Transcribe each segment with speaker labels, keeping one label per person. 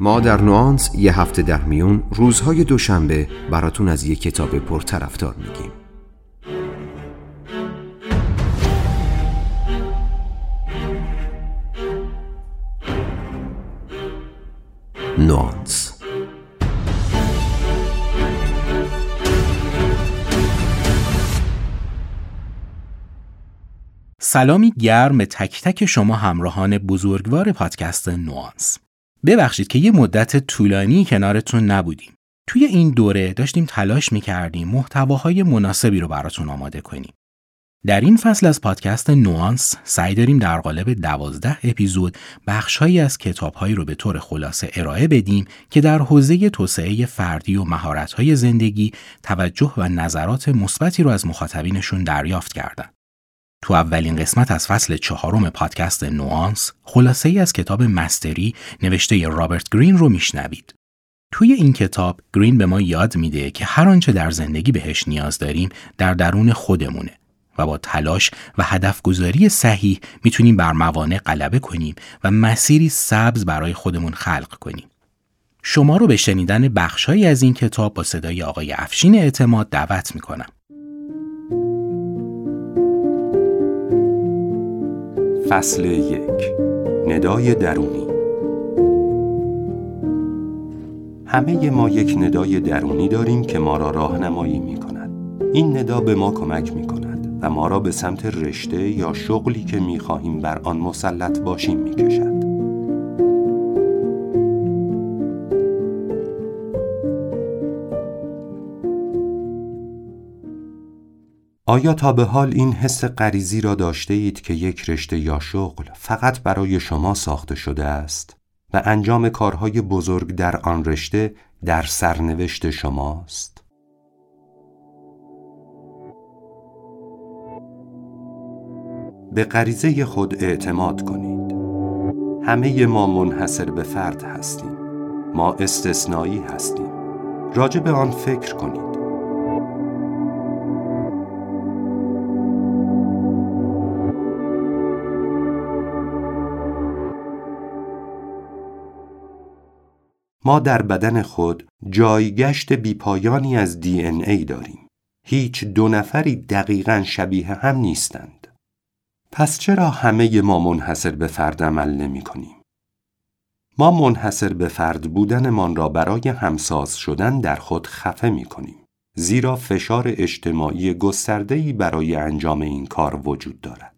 Speaker 1: ما در نوانس یه هفته در میون روزهای دوشنبه براتون از یه کتاب پرطرفدار میگیم نوانس
Speaker 2: سلامی گرم تک تک شما همراهان بزرگوار پادکست نوانس. ببخشید که یه مدت طولانی کنارتون نبودیم. توی این دوره داشتیم تلاش می‌کردیم محتواهای مناسبی رو براتون آماده کنیم. در این فصل از پادکست نوانس سعی داریم در قالب دوازده اپیزود بخشهایی از کتابهایی رو به طور خلاصه ارائه بدیم که در حوزه توسعه فردی و مهارت‌های زندگی توجه و نظرات مثبتی رو از مخاطبینشون دریافت کردند. تو اولین قسمت از فصل چهارم پادکست نوانس خلاصه ای از کتاب مستری نوشته رابرت گرین رو میشنوید. توی این کتاب گرین به ما یاد میده که هر آنچه در زندگی بهش نیاز داریم در درون خودمونه و با تلاش و هدف گذاری صحیح می‌تونیم بر موانع غلبه کنیم و مسیری سبز برای خودمون خلق کنیم. شما رو به شنیدن بخشهایی از این کتاب با صدای آقای افشین اعتماد دعوت می‌کنم.
Speaker 1: فصل یک ندای درونی همه ما یک ندای درونی داریم که ما را راهنمایی می کند. این ندا به ما کمک می کند و ما را به سمت رشته یا شغلی که می خواهیم بر آن مسلط باشیم می کشد. آیا تا به حال این حس غریزی را داشته اید که یک رشته یا شغل فقط برای شما ساخته شده است و انجام کارهای بزرگ در آن رشته در سرنوشت شماست؟ به غریزه خود اعتماد کنید. همه ما منحصر به فرد هستیم. ما استثنایی هستیم. راجع به آن فکر کنید. ما در بدن خود جایگشت بیپایانی از دی ای داریم. هیچ دو نفری دقیقا شبیه هم نیستند. پس چرا همه ما منحصر به فرد عمل نمی کنیم؟ ما منحصر به فرد بودنمان را برای همساز شدن در خود خفه می کنیم. زیرا فشار اجتماعی گسترده‌ای برای انجام این کار وجود دارد.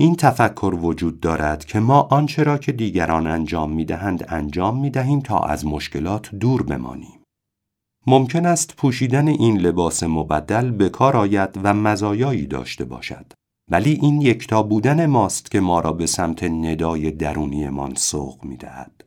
Speaker 1: این تفکر وجود دارد که ما آنچه را که دیگران انجام می دهند انجام می دهیم تا از مشکلات دور بمانیم. ممکن است پوشیدن این لباس مبدل به کار آید و مزایایی داشته باشد. ولی این یکتا بودن ماست که ما را به سمت ندای درونیمان سوق می دهد.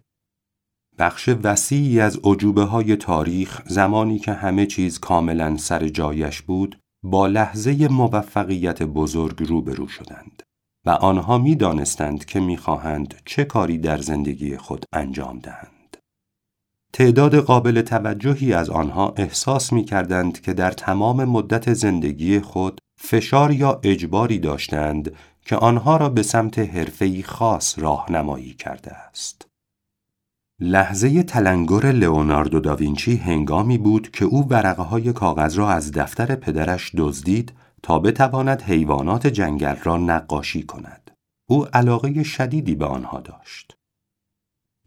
Speaker 1: بخش وسیعی از عجوبه های تاریخ زمانی که همه چیز کاملا سر جایش بود با لحظه موفقیت بزرگ روبرو شدند. و آنها می دانستند که می خواهند چه کاری در زندگی خود انجام دهند. تعداد قابل توجهی از آنها احساس می کردند که در تمام مدت زندگی خود فشار یا اجباری داشتند که آنها را به سمت حرفه‌ای خاص راهنمایی کرده است. لحظه تلنگر لئوناردو داوینچی هنگامی بود که او ورقه های کاغذ را از دفتر پدرش دزدید تا بتواند حیوانات جنگل را نقاشی کند. او علاقه شدیدی به آنها داشت.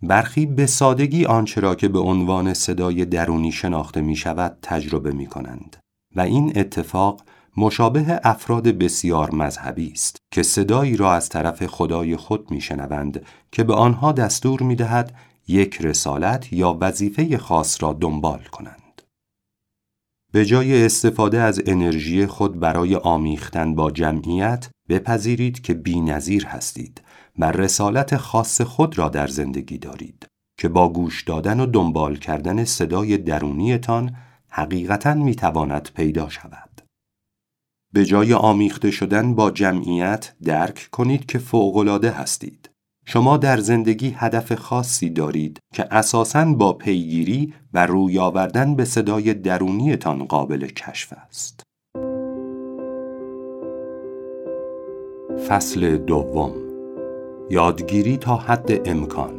Speaker 1: برخی به سادگی آنچه را که به عنوان صدای درونی شناخته می شود تجربه می کنند و این اتفاق مشابه افراد بسیار مذهبی است که صدایی را از طرف خدای خود می شنوند که به آنها دستور می دهد یک رسالت یا وظیفه خاص را دنبال کنند. به جای استفاده از انرژی خود برای آمیختن با جمعیت بپذیرید که نظیر هستید و رسالت خاص خود را در زندگی دارید که با گوش دادن و دنبال کردن صدای درونیتان حقیقتا می‌تواند پیدا شود. به جای آمیخته شدن با جمعیت درک کنید که فوقالعاده هستید. شما در زندگی هدف خاصی دارید که اساساً با پیگیری و روی آوردن به صدای درونیتان قابل کشف است. فصل دوم. یادگیری تا حد امکان.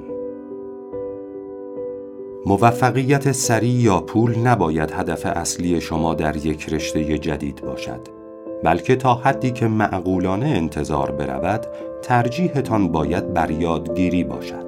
Speaker 1: موفقیت سریع یا پول نباید هدف اصلی شما در یک رشته جدید باشد. بلکه تا حدی که معقولانه انتظار برود ترجیحتان باید بر یادگیری باشد.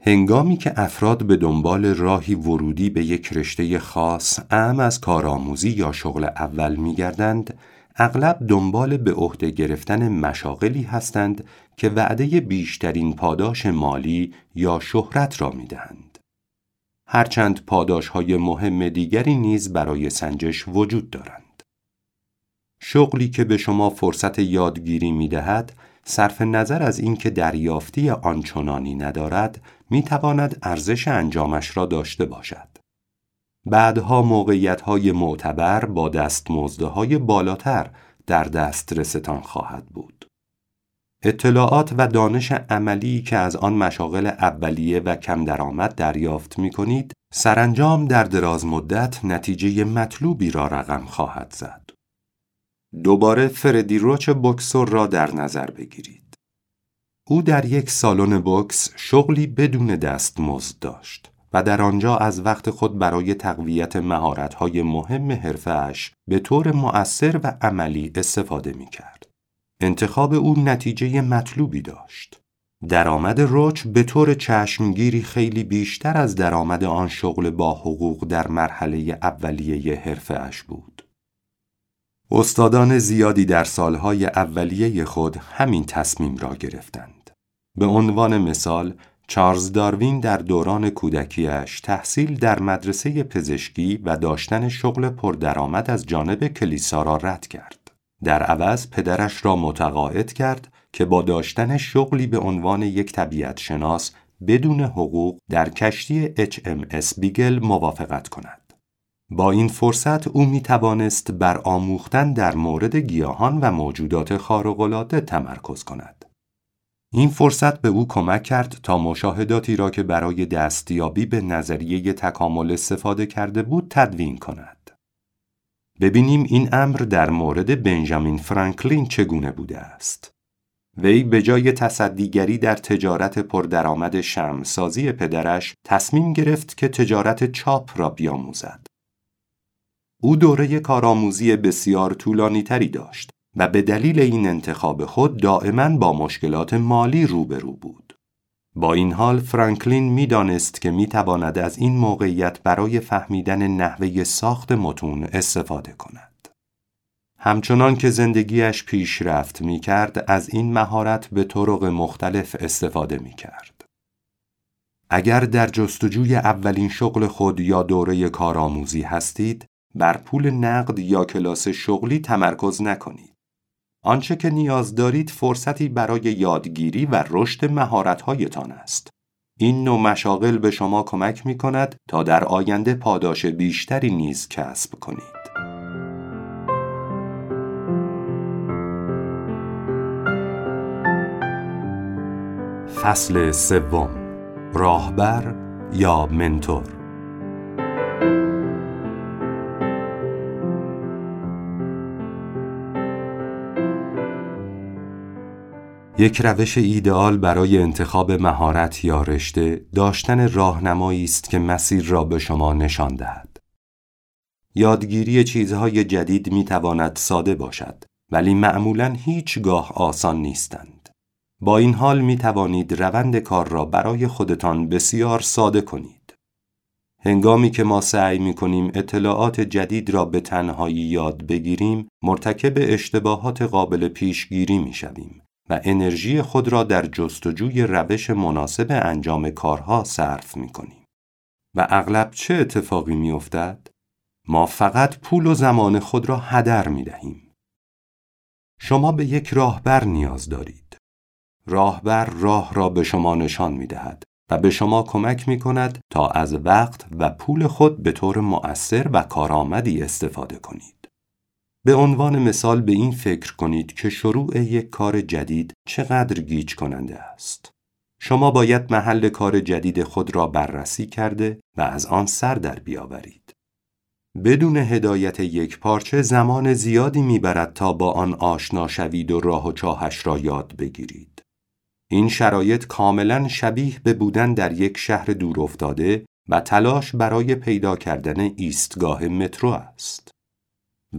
Speaker 1: هنگامی که افراد به دنبال راهی ورودی به یک رشته خاص اعم از کارآموزی یا شغل اول می‌گردند، اغلب دنبال به عهده گرفتن مشاغلی هستند که وعده بیشترین پاداش مالی یا شهرت را می‌دهند. هرچند پاداش‌های مهم دیگری نیز برای سنجش وجود دارند. شغلی که به شما فرصت یادگیری می‌دهد، صرف نظر از اینکه دریافتی آنچنانی ندارد می تواند ارزش انجامش را داشته باشد. بعدها موقعیت های معتبر با دستمزده های بالاتر در دسترستان خواهد بود. اطلاعات و دانش عملی که از آن مشاغل اولیه و کم درآمد دریافت می کنید، سرانجام در دراز مدت نتیجه مطلوبی را رقم خواهد زد. دوباره فردی روچ بکسور را در نظر بگیرید. او در یک سالن بکس شغلی بدون دستمزد داشت و در آنجا از وقت خود برای تقویت مهارت‌های مهم حرفه‌اش به طور مؤثر و عملی استفاده می‌کرد. انتخاب او نتیجه مطلوبی داشت. درآمد روچ به طور چشمگیری خیلی بیشتر از درآمد آن شغل با حقوق در مرحله اولیه حرفه‌اش بود. استادان زیادی در سالهای اولیه خود همین تصمیم را گرفتند. به عنوان مثال، چارلز داروین در دوران کودکیش تحصیل در مدرسه پزشکی و داشتن شغل پردرآمد از جانب کلیسا را رد کرد. در عوض پدرش را متقاعد کرد که با داشتن شغلی به عنوان یک طبیعت شناس بدون حقوق در کشتی HMS بیگل موافقت کند. با این فرصت او می توانست بر آموختن در مورد گیاهان و موجودات خارق‌العاده تمرکز کند. این فرصت به او کمک کرد تا مشاهداتی را که برای دستیابی به نظریه تکامل استفاده کرده بود تدوین کند. ببینیم این امر در مورد بنجامین فرانکلین چگونه بوده است. وی به جای تصدیگری در تجارت پردرآمد شمسازی پدرش تصمیم گرفت که تجارت چاپ را بیاموزد. او دوره کارآموزی بسیار طولانی تری داشت و به دلیل این انتخاب خود دائما با مشکلات مالی روبرو بود. با این حال فرانکلین می‌دانست که می تواند از این موقعیت برای فهمیدن نحوه ساخت متون استفاده کند. همچنان که زندگیش پیشرفت می کرد از این مهارت به طرق مختلف استفاده می کرد. اگر در جستجوی اولین شغل خود یا دوره کارآموزی هستید، بر پول نقد یا کلاس شغلی تمرکز نکنید. آنچه که نیاز دارید فرصتی برای یادگیری و رشد مهارت‌هایتان است. این نوع مشاغل به شما کمک می کند تا در آینده پاداش بیشتری نیز کسب کنید. فصل سوم راهبر یا منتور یک روش ایدئال برای انتخاب مهارت یا رشته داشتن راهنمایی است که مسیر را به شما نشان دهد. یادگیری چیزهای جدید می تواند ساده باشد ولی معمولا هیچگاه آسان نیستند. با این حال می توانید روند کار را برای خودتان بسیار ساده کنید. هنگامی که ما سعی می کنیم اطلاعات جدید را به تنهایی یاد بگیریم، مرتکب اشتباهات قابل پیشگیری می شویم. و انرژی خود را در جستجوی روش مناسب انجام کارها صرف می کنیم. و اغلب چه اتفاقی می افتد؟ ما فقط پول و زمان خود را هدر می دهیم. شما به یک راهبر نیاز دارید. راهبر راه را به شما نشان می دهد و به شما کمک می کند تا از وقت و پول خود به طور مؤثر و کارآمدی استفاده کنید. به عنوان مثال به این فکر کنید که شروع یک کار جدید چقدر گیج کننده است. شما باید محل کار جدید خود را بررسی کرده و از آن سر در بیاورید. بدون هدایت یک پارچه زمان زیادی می‌برد تا با آن آشنا شوید و راه و چاهش را یاد بگیرید. این شرایط کاملا شبیه به بودن در یک شهر دور افتاده و تلاش برای پیدا کردن ایستگاه مترو است.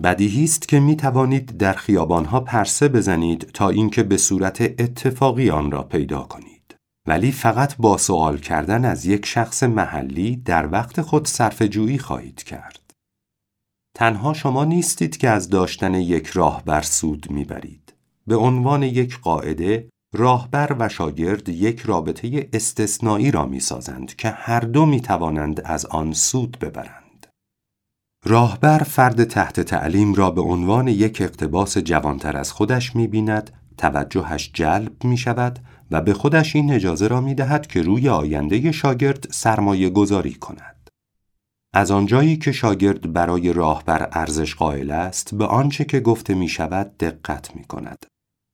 Speaker 1: بدیهی است که می توانید در خیابانها پرسه بزنید تا اینکه به صورت اتفاقی آن را پیدا کنید. ولی فقط با سوال کردن از یک شخص محلی در وقت خود صرفه‌جویی خواهید کرد. تنها شما نیستید که از داشتن یک راهبر سود می‌برید. به عنوان یک قاعده راهبر و شاگرد یک رابطه استثنایی را می‌سازند که هر دو می توانند از آن سود ببرند. راهبر فرد تحت تعلیم را به عنوان یک اقتباس جوانتر از خودش می بیند، توجهش جلب می شود و به خودش این اجازه را می دهد که روی آینده شاگرد سرمایه گذاری کند. از آنجایی که شاگرد برای راهبر ارزش قائل است به آنچه که گفته می شود دقت می کند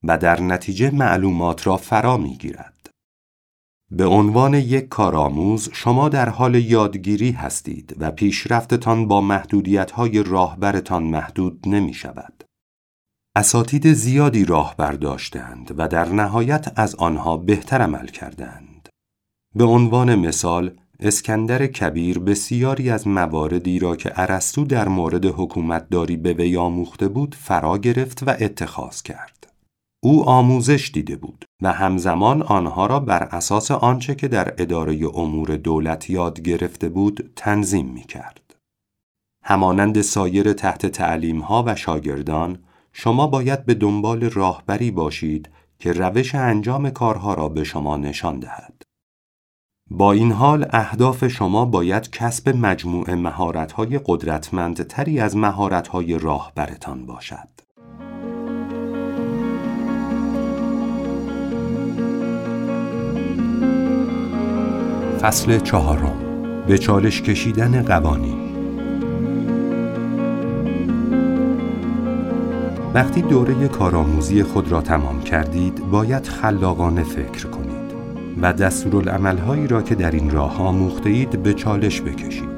Speaker 1: و در نتیجه معلومات را فرا می گیرد. به عنوان یک کارآموز شما در حال یادگیری هستید و پیشرفتتان با محدودیت های راهبرتان محدود نمی شود. اساتید زیادی راه برداشتند و در نهایت از آنها بهتر عمل کردند. به عنوان مثال، اسکندر کبیر بسیاری از مواردی را که ارسطو در مورد حکومتداری به وی آموخته بود فرا گرفت و اتخاذ کرد. او آموزش دیده بود و همزمان آنها را بر اساس آنچه که در اداره امور دولت یاد گرفته بود تنظیم می کرد. همانند سایر تحت تعلیم ها و شاگردان شما باید به دنبال راهبری باشید که روش انجام کارها را به شما نشان دهد. با این حال اهداف شما باید کسب مجموع مهارت‌های قدرتمندتری از مهارت‌های راهبرتان باشد. فصل چهارم به چالش کشیدن قوانین. وقتی دوره کارآموزی خود را تمام کردید باید خلاقانه فکر کنید و دستورالعملهایی را که در این راه آموخته اید به چالش بکشید.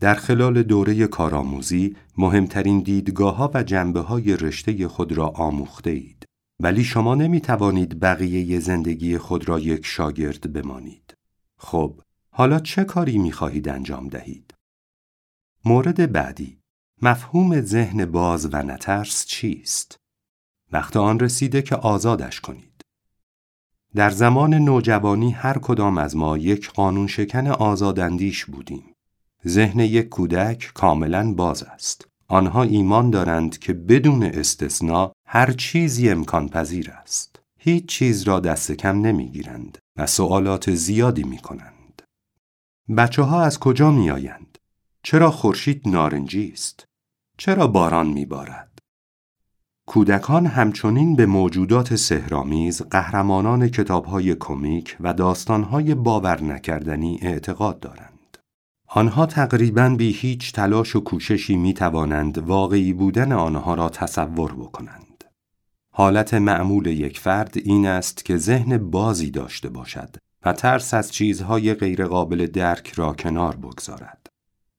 Speaker 1: در خلال دوره کارآموزی مهمترین دیدگاه ها و جنبه های رشته خود را آموخته اید. ولی شما نمی توانید بقیه زندگی خود را یک شاگرد بمانید. خب، حالا چه کاری می خواهید انجام دهید؟ مورد بعدی مفهوم ذهن باز و نترس چیست؟ وقت آن رسیده که آزادش کنید. در زمان نوجوانی هر کدام از ما یک قانون شکن آزاداندیش بودیم. ذهن یک کودک کاملا باز است. آنها ایمان دارند که بدون استثنا هر چیزی امکان پذیر است. هیچ چیز را دست کم نمی گیرند و سوالات زیادی می کنند. بچه ها از کجا می آیند؟ چرا خورشید نارنجی است؟ چرا باران می بارد؟ کودکان همچنین به موجودات سهرامیز قهرمانان کتابهای کمیک و داستانهای باور نکردنی اعتقاد دارند. آنها تقریبا بی هیچ تلاش و کوششی می توانند واقعی بودن آنها را تصور بکنند. حالت معمول یک فرد این است که ذهن بازی داشته باشد و ترس از چیزهای غیرقابل درک را کنار بگذارد.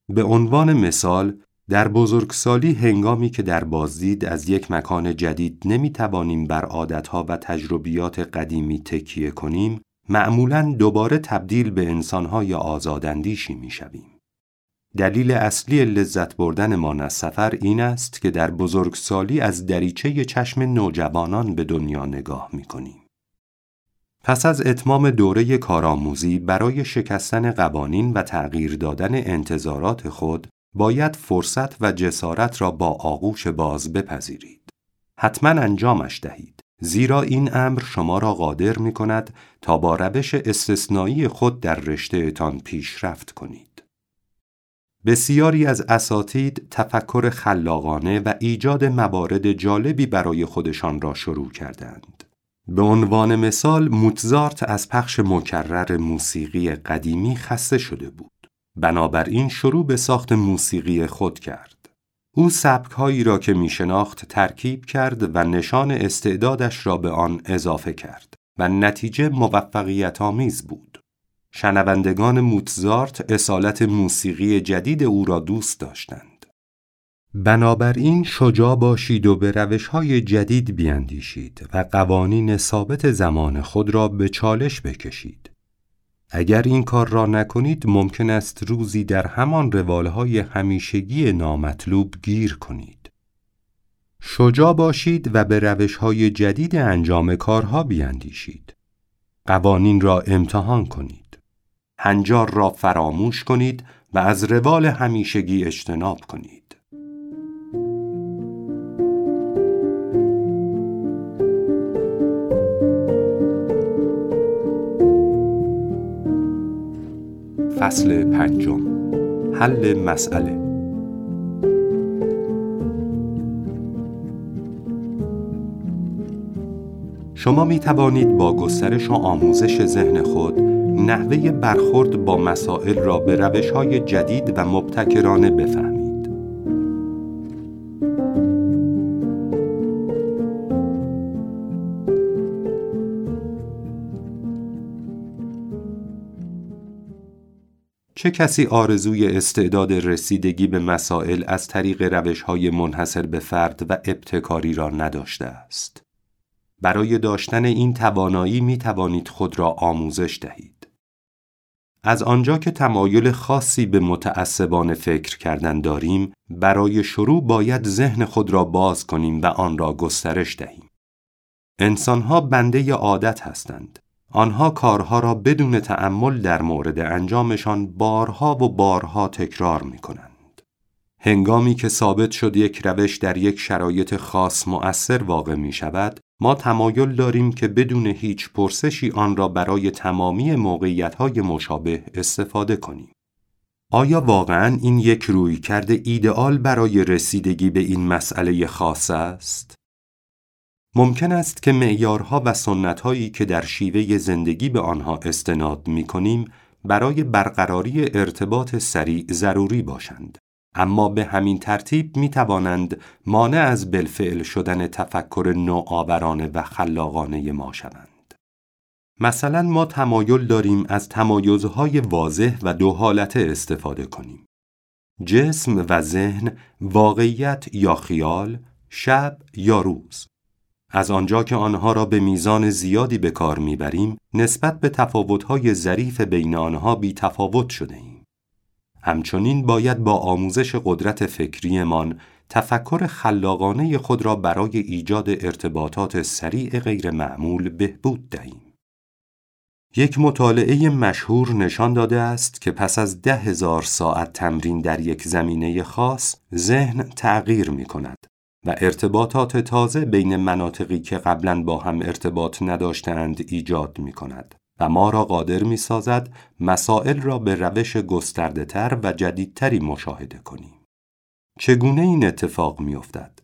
Speaker 1: به عنوان مثال، در بزرگسالی هنگامی که در بازدید از یک مکان جدید نمی توانیم بر عادتها و تجربیات قدیمی تکیه کنیم، معمولا دوباره تبدیل به انسانهای آزاداندیشی می شویم. دلیل اصلی لذت بردن ما از سفر این است که در بزرگسالی از دریچه چشم نوجوانان به دنیا نگاه می کنیم. پس از اتمام دوره کارآموزی برای شکستن قوانین و تغییر دادن انتظارات خود باید فرصت و جسارت را با آغوش باز بپذیرید. حتما انجامش دهید. زیرا این امر شما را قادر می کند تا با روش استثنایی خود در رشته تان پیشرفت کنید. بسیاری از اساتید تفکر خلاقانه و ایجاد موارد جالبی برای خودشان را شروع کردند. به عنوان مثال موتزارت از پخش مکرر موسیقی قدیمی خسته شده بود. بنابراین شروع به ساخت موسیقی خود کرد. او سبکهایی را که می شناخت ترکیب کرد و نشان استعدادش را به آن اضافه کرد و نتیجه موفقیت آمیز بود. شنوندگان موتزارت اصالت موسیقی جدید او را دوست داشتند. بنابراین شجاع باشید و به روش های جدید بیاندیشید و قوانین ثابت زمان خود را به چالش بکشید. اگر این کار را نکنید ممکن است روزی در همان روالهای همیشگی نامطلوب گیر کنید. شجاع باشید و به روشهای جدید انجام کارها بیاندیشید. قوانین را امتحان کنید. هنجار را فراموش کنید و از روال همیشگی اجتناب کنید. فصل پنجم حل مسئله شما می توانید با گسترش و آموزش ذهن خود نحوه برخورد با مسائل را به روش های جدید و مبتکرانه بفهمید. چه کسی آرزوی استعداد رسیدگی به مسائل از طریق روش های منحصر به فرد و ابتکاری را نداشته است؟ برای داشتن این توانایی می توانید خود را آموزش دهید. از آنجا که تمایل خاصی به متعصبان فکر کردن داریم، برای شروع باید ذهن خود را باز کنیم و آن را گسترش دهیم. انسانها بنده عادت هستند. آنها کارها را بدون تأمل در مورد انجامشان بارها و بارها تکرار می کنند. هنگامی که ثابت شد یک روش در یک شرایط خاص مؤثر واقع می شود، ما تمایل داریم که بدون هیچ پرسشی آن را برای تمامی موقعیت مشابه استفاده کنیم. آیا واقعا این یک روی کرده ایدئال برای رسیدگی به این مسئله خاص است؟ ممکن است که معیارها و سنتهایی که در شیوه زندگی به آنها استناد می کنیم برای برقراری ارتباط سریع ضروری باشند. اما به همین ترتیب می توانند مانع از بالفعل شدن تفکر نوآورانه و خلاقانه ما شوند. مثلا ما تمایل داریم از تمایزهای واضح و دو حالته استفاده کنیم. جسم و ذهن، واقعیت یا خیال، شب یا روز. از آنجا که آنها را به میزان زیادی به کار می‌بریم نسبت به تفاوت‌های ظریف بین آنها بی تفاوت شده ایم. همچنین باید با آموزش قدرت فکریمان تفکر خلاقانه خود را برای ایجاد ارتباطات سریع غیر معمول بهبود دهیم. یک مطالعه مشهور نشان داده است که پس از ده هزار ساعت تمرین در یک زمینه خاص ذهن تغییر می کند و ارتباطات تازه بین مناطقی که قبلا با هم ارتباط نداشتند ایجاد می کند و ما را قادر می سازد مسائل را به روش گسترده تر و جدیدتری مشاهده کنیم. چگونه این اتفاق می افتد؟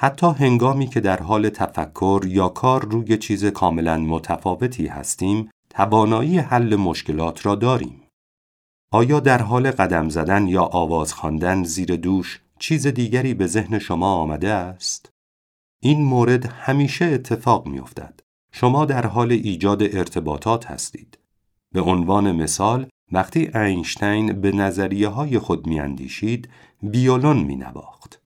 Speaker 1: حتی هنگامی که در حال تفکر یا کار روی چیز کاملا متفاوتی هستیم، توانایی حل مشکلات را داریم. آیا در حال قدم زدن یا آواز خواندن زیر دوش چیز دیگری به ذهن شما آمده است؟ این مورد همیشه اتفاق می افتد. شما در حال ایجاد ارتباطات هستید. به عنوان مثال وقتی اینشتین به نظریه های خود می اندیشید بیولون می نواخت.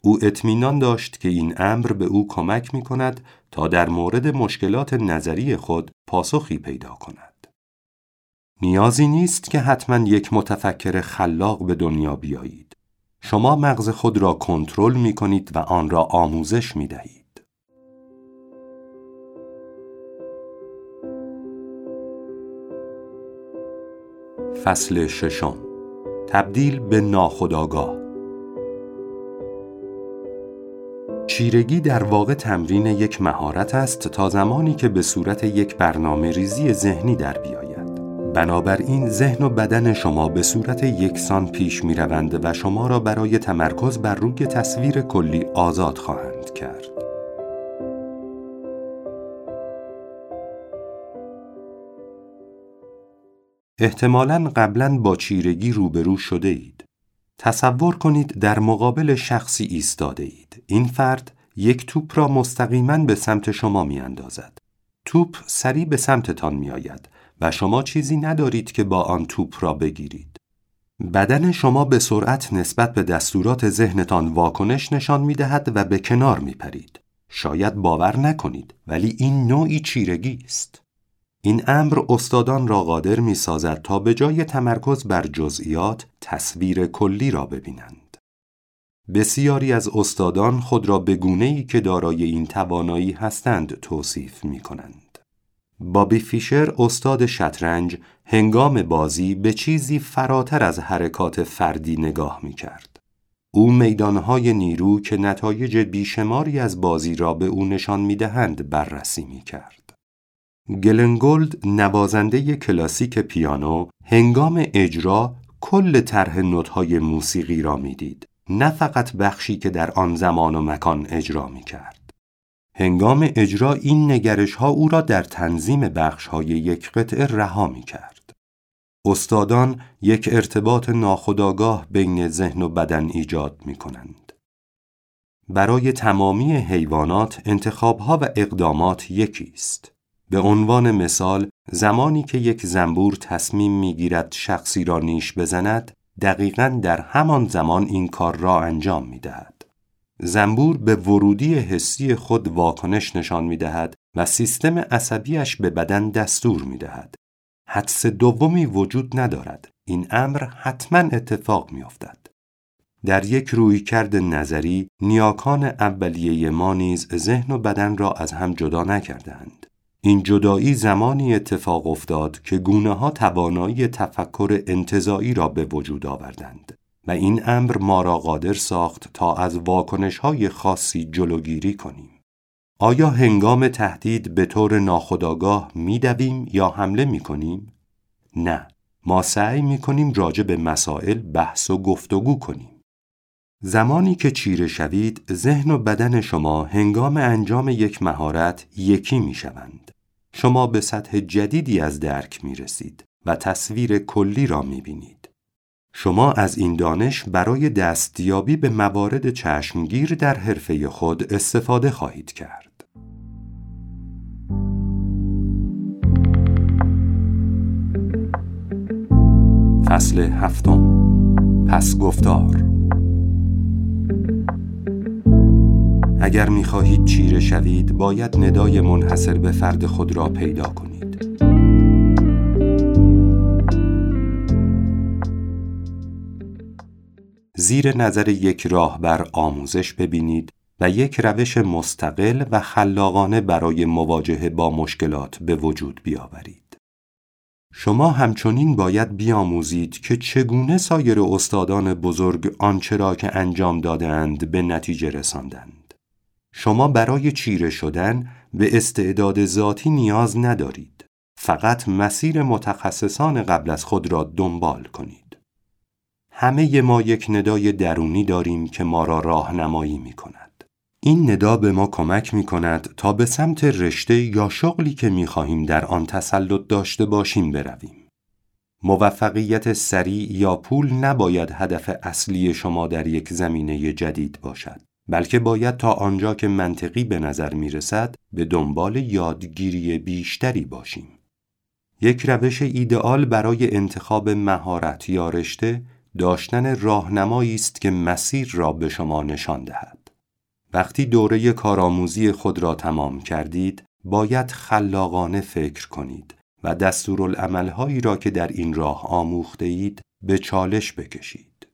Speaker 1: او اطمینان داشت که این امر به او کمک می کند تا در مورد مشکلات نظری خود پاسخی پیدا کند. نیازی نیست که حتما یک متفکر خلاق به دنیا بیایید. شما مغز خود را کنترل می کنید و آن را آموزش می دهید. فصل ششم تبدیل به ناخداگاه چیرگی در واقع تمرین یک مهارت است تا زمانی که به صورت یک برنامه ریزی ذهنی در بیاید. بنابراین ذهن و بدن شما به صورت یکسان پیش می و شما را برای تمرکز بر روی تصویر کلی آزاد خواهند کرد. احتمالاً قبلا با چیرگی روبرو شده اید. تصور کنید در مقابل شخصی ایستاده اید. این فرد یک توپ را مستقیما به سمت شما می اندازد. توپ سریع به سمتتان می آید و شما چیزی ندارید که با آن توپ را بگیرید. بدن شما به سرعت نسبت به دستورات ذهنتان واکنش نشان می دهد و به کنار می پرید. شاید باور نکنید ولی این نوعی چیرگی است. این امر استادان را قادر می سازد تا به جای تمرکز بر جزئیات تصویر کلی را ببینند. بسیاری از استادان خود را به ای که دارای این توانایی هستند توصیف می کنند. بابی فیشر استاد شطرنج هنگام بازی به چیزی فراتر از حرکات فردی نگاه می کرد. او میدانهای نیرو که نتایج بیشماری از بازی را به او نشان می دهند بررسی می کرد. گلنگولد نوازنده کلاسیک پیانو هنگام اجرا کل طرح نوت‌های موسیقی را می‌دید نه فقط بخشی که در آن زمان و مکان اجرا می کرد. هنگام اجرا این نگرش ها او را در تنظیم بخش های یک قطعه رها می کرد. استادان یک ارتباط ناخودآگاه بین ذهن و بدن ایجاد می کنند. برای تمامی حیوانات انتخابها و اقدامات یکی است. به عنوان مثال زمانی که یک زنبور تصمیم می‌گیرد شخصی را نیش بزند دقیقا در همان زمان این کار را انجام می دهد. زنبور به ورودی حسی خود واکنش نشان می دهد و سیستم عصبیش به بدن دستور می دهد. حدس دومی وجود ندارد. این امر حتما اتفاق می افتد. در یک رویکرد نظری نیاکان اولیه ما نیز ذهن و بدن را از هم جدا نکردند. این جدایی زمانی اتفاق افتاد که گونه ها توانایی تفکر انتظایی را به وجود آوردند و این امر ما را قادر ساخت تا از واکنش های خاصی جلوگیری کنیم. آیا هنگام تهدید به طور ناخودآگاه میدویم یا حمله می کنیم؟ نه، ما سعی می کنیم راجع به مسائل بحث و گفتگو کنیم. زمانی که چیره شوید، ذهن و بدن شما هنگام انجام یک مهارت یکی می شوند. شما به سطح جدیدی از درک می رسید و تصویر کلی را می بینید. شما از این دانش برای دستیابی به موارد چشمگیر در حرفه خود استفاده خواهید کرد. فصل هفتم. پس گفتار. اگر می‌خواهید چیره شوید باید ندای منحصر به فرد خود را پیدا کنید. زیر نظر یک راهبر آموزش ببینید و یک روش مستقل و خلاقانه برای مواجهه با مشکلات به وجود بیاورید. شما همچنین باید بیاموزید که چگونه سایر استادان بزرگ آنچه را که انجام دادند به نتیجه رساندند. شما برای چیره شدن به استعداد ذاتی نیاز ندارید. فقط مسیر متخصصان قبل از خود را دنبال کنید. همه ما یک ندای درونی داریم که ما را راهنمایی می کند. این ندا به ما کمک می کند تا به سمت رشته یا شغلی که می خواهیم در آن تسلط داشته باشیم برویم. موفقیت سریع یا پول نباید هدف اصلی شما در یک زمینه جدید باشد. بلکه باید تا آنجا که منطقی به نظر می رسد به دنبال یادگیری بیشتری باشیم. یک روش ایدئال برای انتخاب مهارت یا رشته داشتن راهنمایی است که مسیر را به شما نشان دهد. وقتی دوره کارآموزی خود را تمام کردید، باید خلاقانه فکر کنید و دستورالعملهایی را که در این راه آموخته اید به چالش بکشید.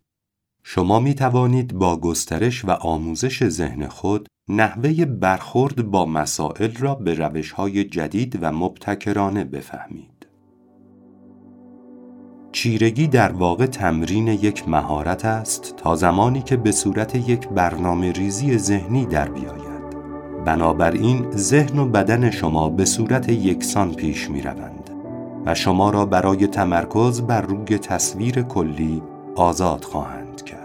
Speaker 1: شما می توانید با گسترش و آموزش ذهن خود نحوه برخورد با مسائل را به روش های جدید و مبتکرانه بفهمید. چیرگی در واقع تمرین یک مهارت است تا زمانی که به صورت یک برنامه ریزی ذهنی در بیاید. بنابراین ذهن و بدن شما به صورت یکسان پیش می روند و شما را برای تمرکز بر روی تصویر کلی آزاد خواهند.
Speaker 2: خلاصه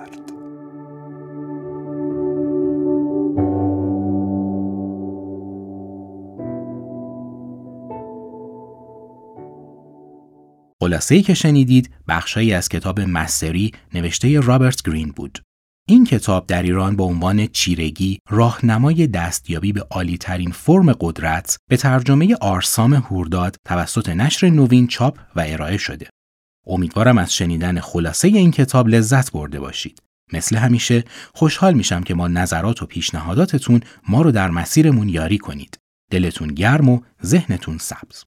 Speaker 2: ای که شنیدید بخشهایی از کتاب مستری نوشته رابرت گرین بود. این کتاب در ایران به عنوان چیرگی راهنمای دستیابی به عالیترین فرم قدرت به ترجمه آرسام هورداد توسط نشر نوین چاپ و ارائه شده. امیدوارم از شنیدن خلاصه این کتاب لذت برده باشید. مثل همیشه خوشحال میشم که ما نظرات و پیشنهاداتتون ما رو در مسیرمون یاری کنید. دلتون گرم و ذهنتون سبز.